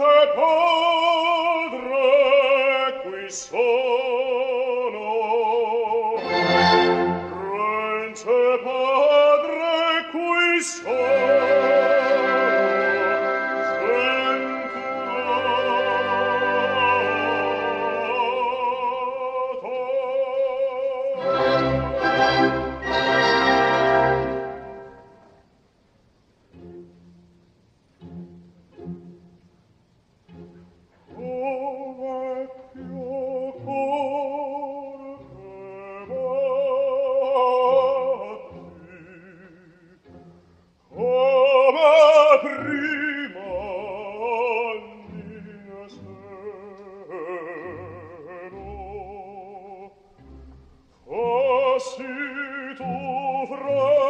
Pace si tu fro